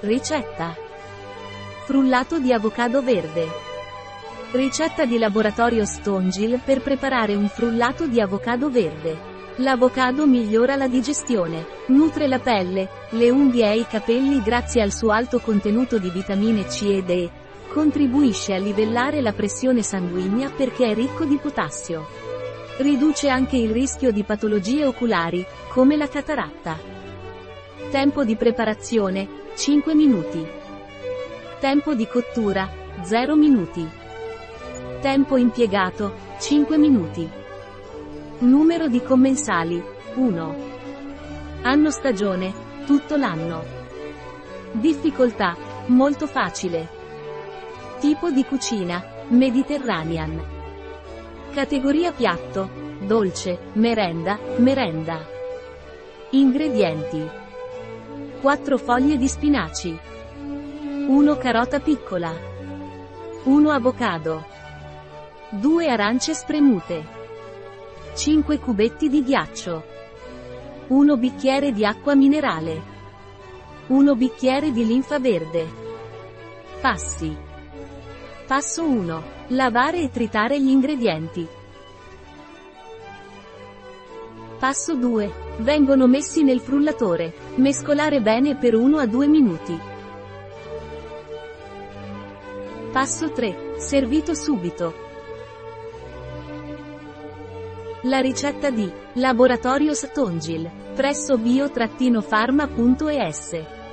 Ricetta. Frullato di avocado verde. Ricetta di laboratorio Stongil per preparare un frullato di avocado verde. L'avocado migliora la digestione, nutre la pelle, le unghie e i capelli grazie al suo alto contenuto di vitamine C ed E, contribuisce a livellare la pressione sanguigna perché è ricco di potassio. Riduce anche il rischio di patologie oculari, come la cataratta. Tempo di preparazione, 5 minuti. Tempo di cottura, 0 minuti. Tempo impiegato, 5 minuti. Numero di commensali, 1. Anno stagione, tutto l'anno. Difficoltà, molto facile. Tipo di cucina, Mediterranean. Categoria piatto, dolce, merenda, merenda. Ingredienti. 4 foglie di spinaci. 1 carota piccola. 1 avocado. 2 arance spremute. 5 cubetti di ghiaccio. 1 bicchiere di acqua minerale. 1 bicchiere di linfa verde. Passi. Passo 1. Lavare e tritare gli ingredienti. Passo 2. Vengono messi nel frullatore. Mescolare bene per 1 a 2 minuti. Passo 3. Servito subito. La ricetta di Laboratorio Stongil presso bio-pharma.es